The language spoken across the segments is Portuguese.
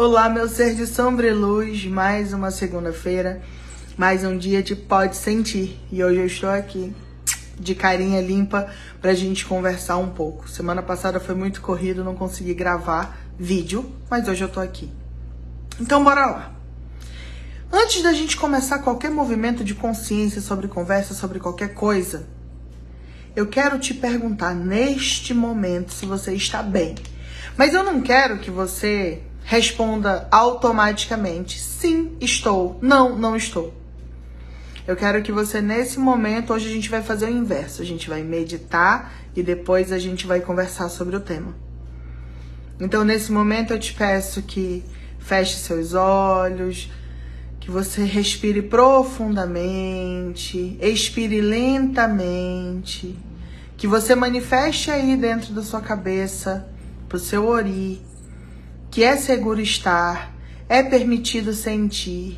Olá, meu ser de sombra e luz, mais uma segunda-feira, mais um dia de Pode Sentir. E hoje eu estou aqui, de carinha limpa, pra gente conversar um pouco. Semana passada foi muito corrido, não consegui gravar vídeo, mas hoje eu tô aqui. Então, bora lá. Antes da gente começar qualquer movimento de consciência sobre conversa, sobre qualquer coisa, eu quero te perguntar neste momento se você está bem. Mas eu não quero que você responda automaticamente: sim, estou, não, não estou. Eu quero que você, nesse momento, hoje a gente vai fazer o inverso. A gente vai meditar e depois a gente vai conversar sobre o tema. Então, nesse momento, eu te peço que feche seus olhos, que você respire profundamente, expire lentamente, que você manifeste aí dentro da sua cabeça, pro seu ori, que é seguro estar, é permitido sentir,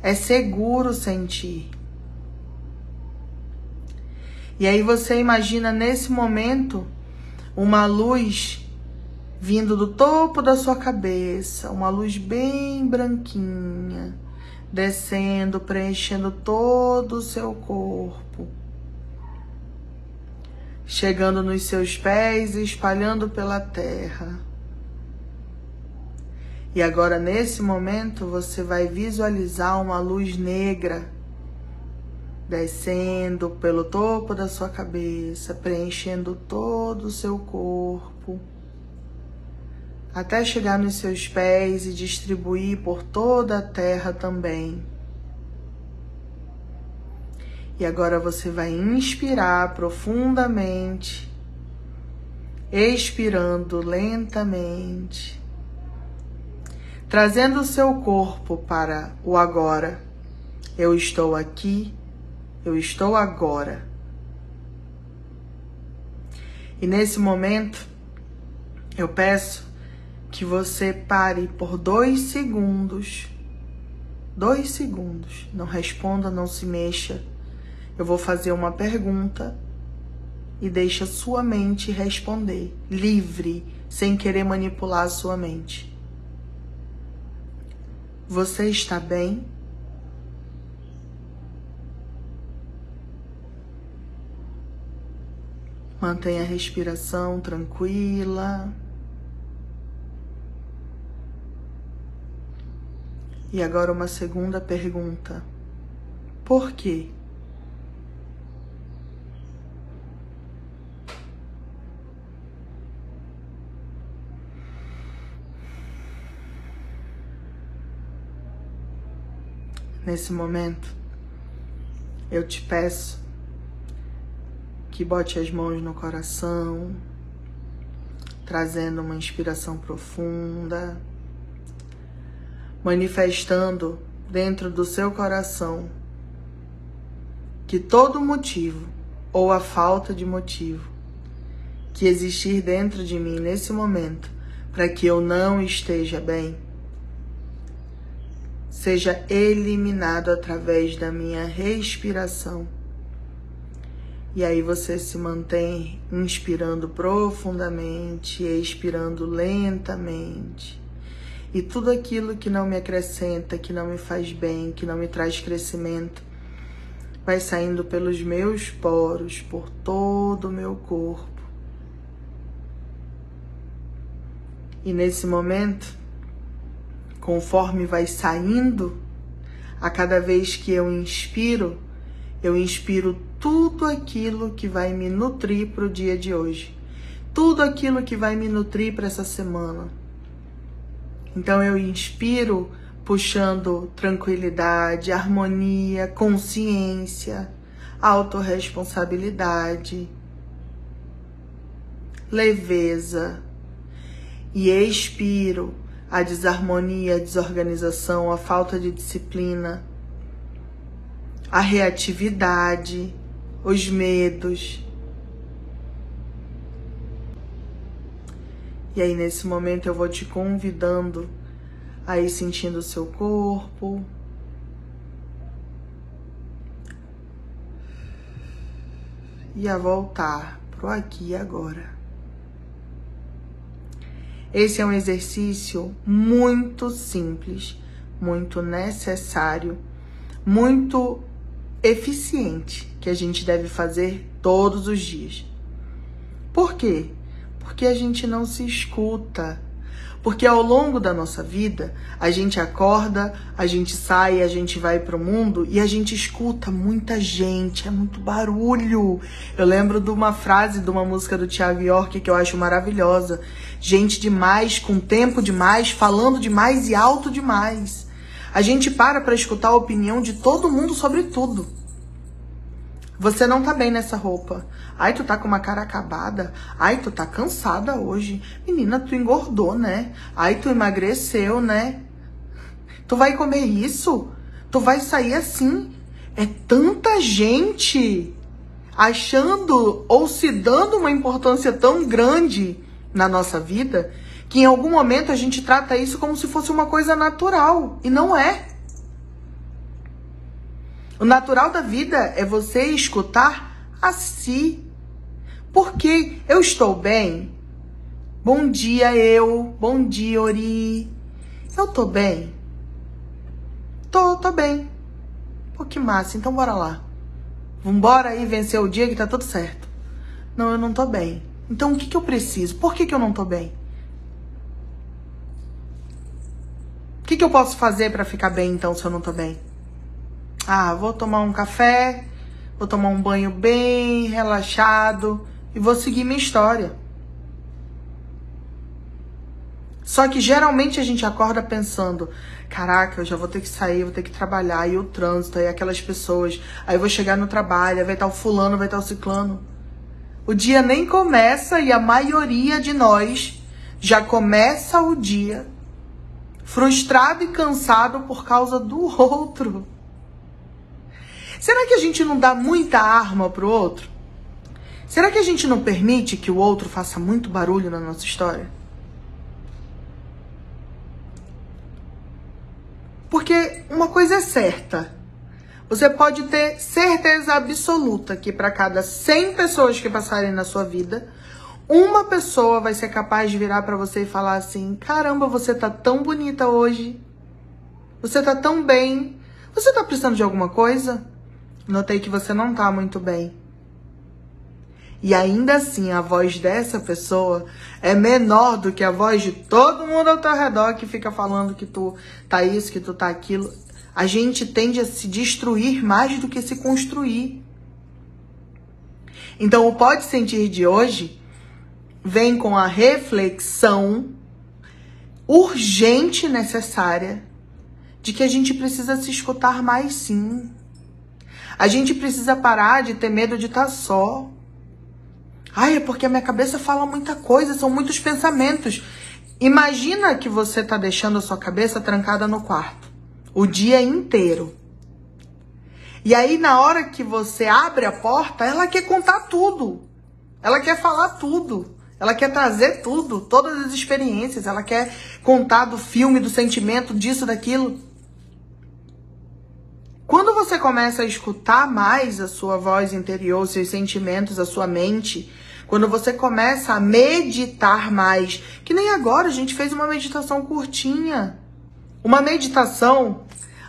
é seguro sentir. E aí você imagina nesse momento uma luz vindo do topo da sua cabeça, uma luz bem branquinha, descendo, preenchendo todo o seu corpo, chegando nos seus pés e espalhando pela terra. E agora, nesse momento, você vai visualizar uma luz negra descendo pelo topo da sua cabeça, preenchendo todo o seu corpo, até chegar nos seus pés e distribuir por toda a terra também. E agora você vai inspirar profundamente, expirando lentamente trazendo o seu corpo para o agora. Eu estou aqui, eu estou agora. E nesse momento, eu peço que você pare por dois segundos. Dois segundos. Não responda, não se mexa. Eu vou fazer uma pergunta e deixa sua mente responder, livre, sem querer manipular a sua mente. Você está bem? Mantenha a respiração tranquila. E agora uma segunda pergunta. Por quê? Nesse momento, eu te peço que bote as mãos no coração, trazendo uma inspiração profunda, manifestando dentro do seu coração que todo motivo ou a falta de motivo que existir dentro de mim nesse momento para que eu não esteja bem seja eliminado através da minha respiração. E aí você se mantém inspirando profundamente, expirando lentamente. E tudo aquilo que não me acrescenta, que não me faz bem, que não me traz crescimento, vai saindo pelos meus poros, por todo o meu corpo. E nesse momento, conforme vai saindo, a cada vez que eu inspiro, eu inspiro tudo aquilo que vai me nutrir para o dia de hoje, tudo aquilo que vai me nutrir para essa semana. Então eu inspiro puxando tranquilidade, harmonia, consciência, autorresponsabilidade, leveza e expiro a desarmonia, a desorganização, a falta de disciplina, a reatividade, os medos. E aí, nesse momento, eu vou te convidando a ir sentindo o seu corpo. E a voltar pro aqui e agora. Esse é um exercício muito simples, muito necessário, muito eficiente que a gente deve fazer todos os dias. Por quê? Porque a gente não se escuta. Porque ao longo da nossa vida, a gente acorda, a gente sai, a gente vai para o mundo e a gente escuta muita gente, é muito barulho. Eu lembro de uma frase de uma música do Thiago York que eu acho maravilhosa. Gente demais, com tempo demais, falando demais e alto demais. A gente para para escutar a opinião de todo mundo sobre tudo. Você não tá bem nessa roupa. Ai, tu tá com uma cara acabada. Ai, tu tá cansada hoje. Menina, tu engordou, né? Ai, tu emagreceu, né? Tu vai comer isso? Tu vai sair assim? É tanta gente achando ou se dando uma importância tão grande na nossa vida que em algum momento a gente trata isso como se fosse uma coisa natural. E não é. O natural da vida é você escutar a si. Porque eu estou bem? Bom dia, eu. Bom dia, Ori. Eu tô bem? Tô, tô bem. Pô, que massa. Então bora lá. Vambora aí vencer o dia que tá tudo certo. Não, eu não tô bem. Então o que, que eu preciso? Por que, que eu não tô bem? O que, que eu posso fazer para ficar bem então se eu não tô bem? Ah, vou tomar um café, vou tomar um banho bem relaxado e vou seguir minha história. Só que geralmente a gente acorda pensando: caraca, eu já vou ter que sair, vou ter que trabalhar, e o trânsito, e aquelas pessoas. Aí eu vou chegar no trabalho, vai estar o fulano, vai estar o ciclano. O dia nem começa e a maioria de nós já começa o dia frustrado e cansado por causa do outro. Será que a gente não dá muita arma pro outro? Será que a gente não permite que o outro faça muito barulho na nossa história? Porque uma coisa é certa. Você pode ter certeza absoluta que para cada 100 pessoas que passarem na sua vida, uma pessoa vai ser capaz de virar para você e falar assim: "Caramba, você tá tão bonita hoje. Você tá tão bem. Você tá precisando de alguma coisa?" Notei que você não tá muito bem. E ainda assim, a voz dessa pessoa é menor do que a voz de todo mundo ao teu redor que fica falando que tu tá isso, que tu tá aquilo. A gente tende a se destruir mais do que se construir. Então, o Pode Sentir de hoje vem com a reflexão urgente necessária de que a gente precisa se escutar mais sim. A gente precisa parar de ter medo de estar tá só. Ai, é porque a minha cabeça fala muita coisa, são muitos pensamentos. Imagina que você está deixando a sua cabeça trancada no quarto o dia inteiro. E aí, na hora que você abre a porta, ela quer contar tudo. Ela quer falar tudo. Ela quer trazer tudo, todas as experiências. Ela quer contar do filme, do sentimento, disso, daquilo. Quando você começa a escutar mais a sua voz interior, seus sentimentos, a sua mente, quando você começa a meditar mais, que nem agora a gente fez uma meditação curtinha, uma meditação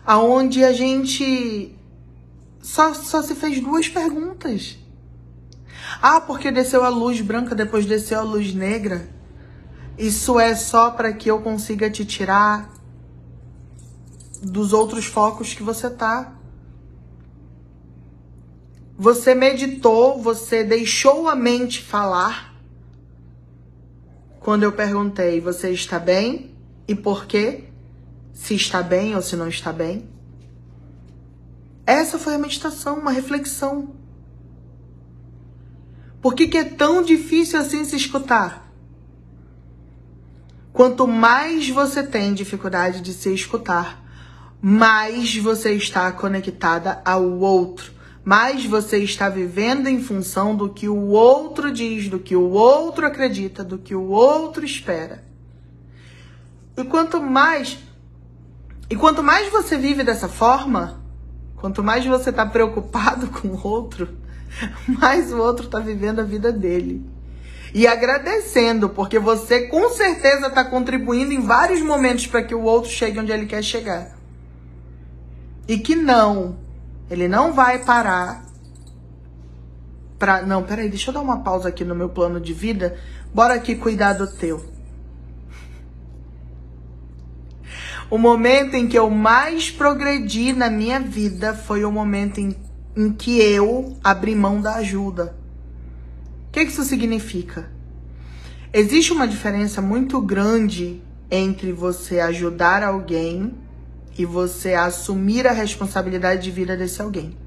aonde a gente só, só se fez duas perguntas. Ah, porque desceu a luz branca, depois desceu a luz negra. Isso é só para que eu consiga te tirar dos outros focos que você tá. Você meditou, você deixou a mente falar. Quando eu perguntei, você está bem? E por quê? Se está bem ou se não está bem? Essa foi a meditação, uma reflexão. Por que, que é tão difícil assim se escutar? Quanto mais você tem dificuldade de se escutar, mais você está conectada ao outro, mais você está vivendo em função do que o outro diz, do que o outro acredita, do que o outro espera. E quanto mais e quanto mais você vive dessa forma, quanto mais você está preocupado com o outro, mais o outro está vivendo a vida dele. e agradecendo, porque você com certeza está contribuindo em vários momentos para que o outro chegue onde ele quer chegar. E que não, ele não vai parar pra. Não, peraí, deixa eu dar uma pausa aqui no meu plano de vida. Bora aqui cuidar do teu. O momento em que eu mais progredi na minha vida foi o momento em, em que eu abri mão da ajuda. O que, que isso significa? Existe uma diferença muito grande entre você ajudar alguém e você assumir a responsabilidade de vida desse alguém.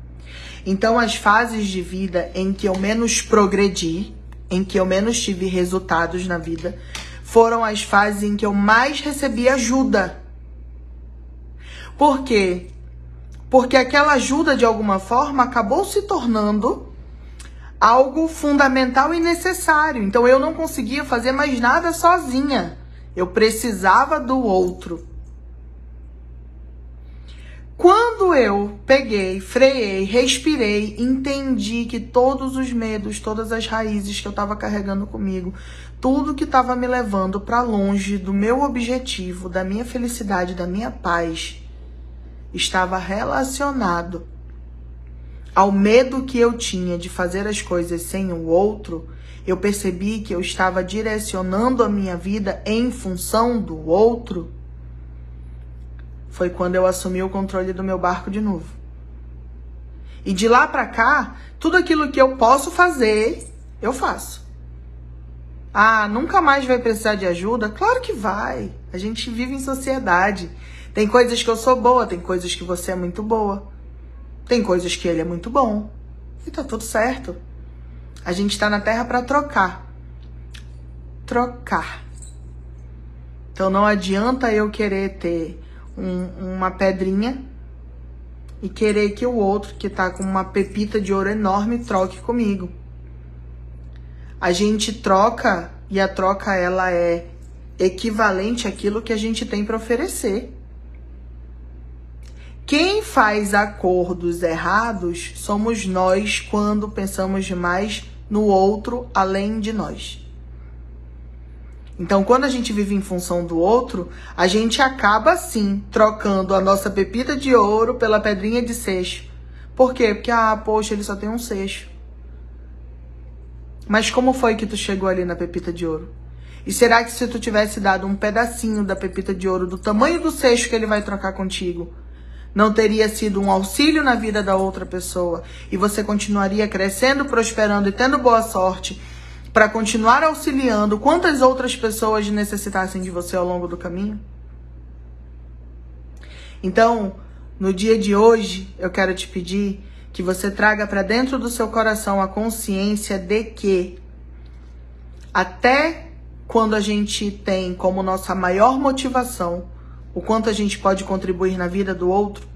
Então, as fases de vida em que eu menos progredi, em que eu menos tive resultados na vida, foram as fases em que eu mais recebi ajuda. Por quê? Porque aquela ajuda, de alguma forma, acabou se tornando algo fundamental e necessário. Então eu não conseguia fazer mais nada sozinha. Eu precisava do outro. Quando eu peguei, freiei, respirei, entendi que todos os medos, todas as raízes que eu estava carregando comigo, tudo que estava me levando para longe do meu objetivo, da minha felicidade, da minha paz, estava relacionado ao medo que eu tinha de fazer as coisas sem o outro, eu percebi que eu estava direcionando a minha vida em função do outro. Foi quando eu assumi o controle do meu barco de novo. E de lá para cá, tudo aquilo que eu posso fazer, eu faço. Ah, nunca mais vai precisar de ajuda? Claro que vai. A gente vive em sociedade. Tem coisas que eu sou boa, tem coisas que você é muito boa. Tem coisas que ele é muito bom. E tá tudo certo. A gente tá na Terra para trocar. Trocar. Então não adianta eu querer ter um, uma pedrinha e querer que o outro, que tá com uma pepita de ouro enorme, troque comigo. A gente troca e a troca ela é equivalente àquilo que a gente tem para oferecer. Quem faz acordos errados somos nós quando pensamos demais no outro além de nós. Então, quando a gente vive em função do outro, a gente acaba sim trocando a nossa pepita de ouro pela pedrinha de seixo. Por quê? Porque, ah, poxa, ele só tem um seixo. Mas como foi que tu chegou ali na pepita de ouro? E será que se tu tivesse dado um pedacinho da pepita de ouro do tamanho do seixo que ele vai trocar contigo, não teria sido um auxílio na vida da outra pessoa e você continuaria crescendo, prosperando e tendo boa sorte para continuar auxiliando quantas outras pessoas necessitassem de você ao longo do caminho? Então, no dia de hoje, eu quero te pedir que você traga para dentro do seu coração a consciência de que até quando a gente tem como nossa maior motivação o quanto a gente pode contribuir na vida do outro,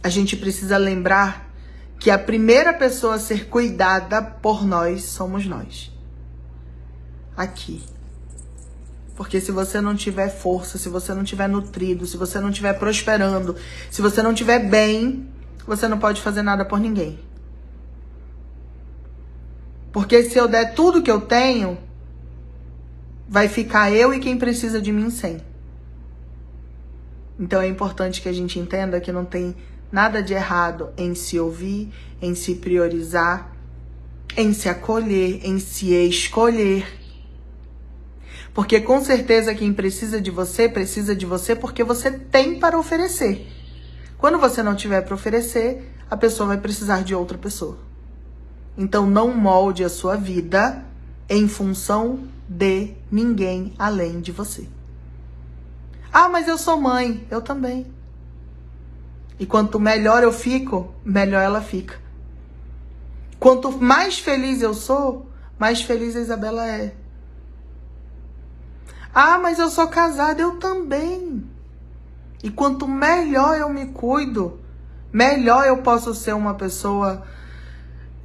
a gente precisa lembrar que a primeira pessoa a ser cuidada por nós somos nós. Aqui. Porque se você não tiver força, se você não tiver nutrido, se você não tiver prosperando, se você não tiver bem, você não pode fazer nada por ninguém. Porque se eu der tudo que eu tenho, vai ficar eu e quem precisa de mim sem. Então é importante que a gente entenda que não tem nada de errado em se ouvir, em se priorizar, em se acolher, em se escolher. Porque com certeza quem precisa de você, precisa de você porque você tem para oferecer. Quando você não tiver para oferecer, a pessoa vai precisar de outra pessoa. Então não molde a sua vida em função de ninguém além de você. Ah, mas eu sou mãe. Eu também. E quanto melhor eu fico, melhor ela fica. Quanto mais feliz eu sou, mais feliz a Isabela é. Ah, mas eu sou casada, eu também. E quanto melhor eu me cuido, melhor eu posso ser uma pessoa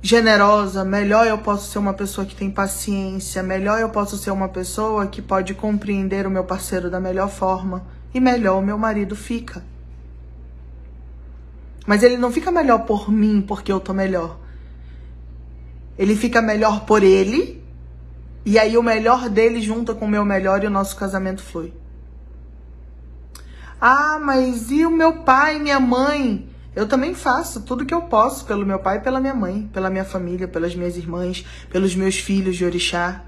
generosa, melhor eu posso ser uma pessoa que tem paciência, melhor eu posso ser uma pessoa que pode compreender o meu parceiro da melhor forma e melhor o meu marido fica. Mas ele não fica melhor por mim porque eu tô melhor. Ele fica melhor por ele E aí o melhor dele junta com o meu melhor e o nosso casamento flui. Ah, mas e o meu pai, minha mãe? Eu também faço tudo que eu posso pelo meu pai e pela minha mãe, pela minha família, pelas minhas irmãs, pelos meus filhos de orixá.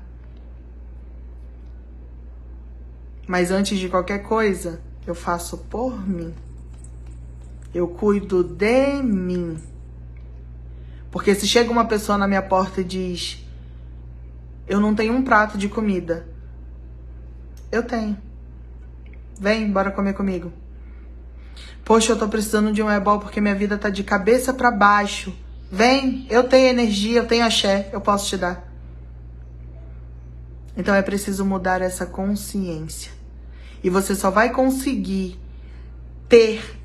Mas antes de qualquer coisa, eu faço por mim. Eu cuido de mim. Porque se chega uma pessoa na minha porta e diz: Eu não tenho um prato de comida. Eu tenho. Vem, bora comer comigo. Poxa, eu tô precisando de um ebol porque minha vida tá de cabeça para baixo. Vem, eu tenho energia, eu tenho axé, eu posso te dar. Então é preciso mudar essa consciência. E você só vai conseguir ter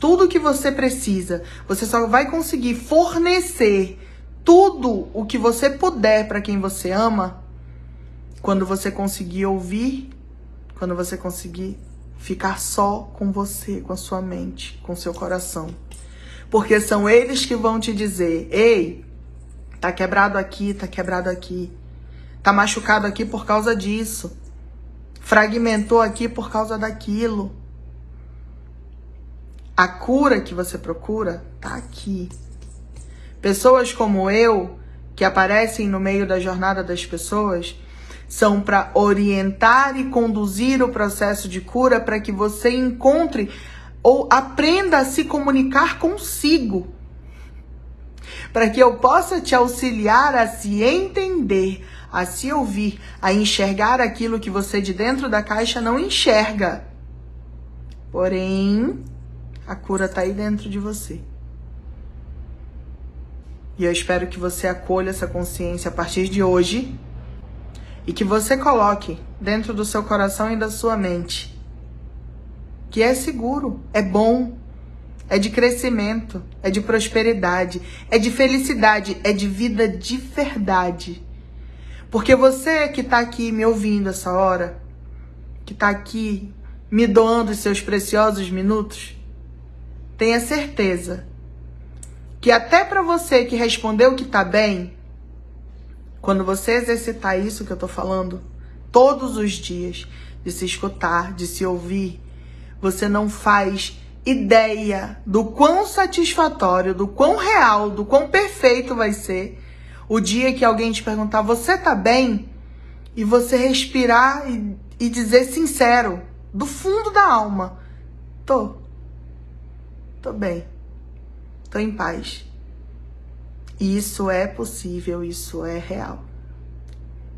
tudo o que você precisa. Você só vai conseguir fornecer tudo o que você puder para quem você ama quando você conseguir ouvir, quando você conseguir ficar só com você, com a sua mente, com seu coração. Porque são eles que vão te dizer: "Ei, tá quebrado aqui, tá quebrado aqui. Tá machucado aqui por causa disso. Fragmentou aqui por causa daquilo." A cura que você procura tá aqui. Pessoas como eu, que aparecem no meio da jornada das pessoas, são para orientar e conduzir o processo de cura para que você encontre ou aprenda a se comunicar consigo. Para que eu possa te auxiliar a se entender, a se ouvir, a enxergar aquilo que você de dentro da caixa não enxerga. Porém, a cura está aí dentro de você. E eu espero que você acolha essa consciência a partir de hoje e que você coloque dentro do seu coração e da sua mente que é seguro, é bom, é de crescimento, é de prosperidade, é de felicidade, é de vida de verdade. Porque você que está aqui me ouvindo essa hora, que está aqui me doando os seus preciosos minutos, tenha certeza que até para você que respondeu que está bem, quando você exercitar isso que eu tô falando, todos os dias, de se escutar, de se ouvir, você não faz ideia do quão satisfatório, do quão real, do quão perfeito vai ser o dia que alguém te perguntar: Você tá bem? E você respirar e, e dizer sincero, do fundo da alma: Tô. Tô bem. Tô em paz. Isso é possível, isso é real.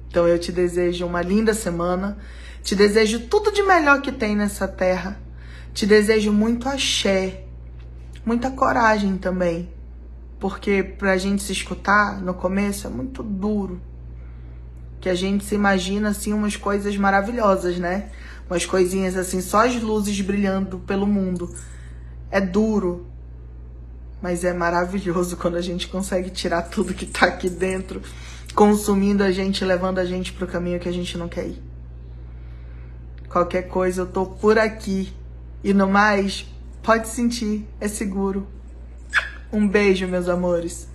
Então eu te desejo uma linda semana, te desejo tudo de melhor que tem nessa terra, te desejo muito axé, muita coragem também, porque pra gente se escutar no começo é muito duro, que a gente se imagina assim umas coisas maravilhosas, né? Umas coisinhas assim, só as luzes brilhando pelo mundo. É duro, mas é maravilhoso quando a gente consegue tirar tudo que tá aqui dentro, consumindo a gente, levando a gente pro caminho que a gente não quer ir. Qualquer coisa, eu tô por aqui. E no mais, pode sentir, é seguro. Um beijo, meus amores.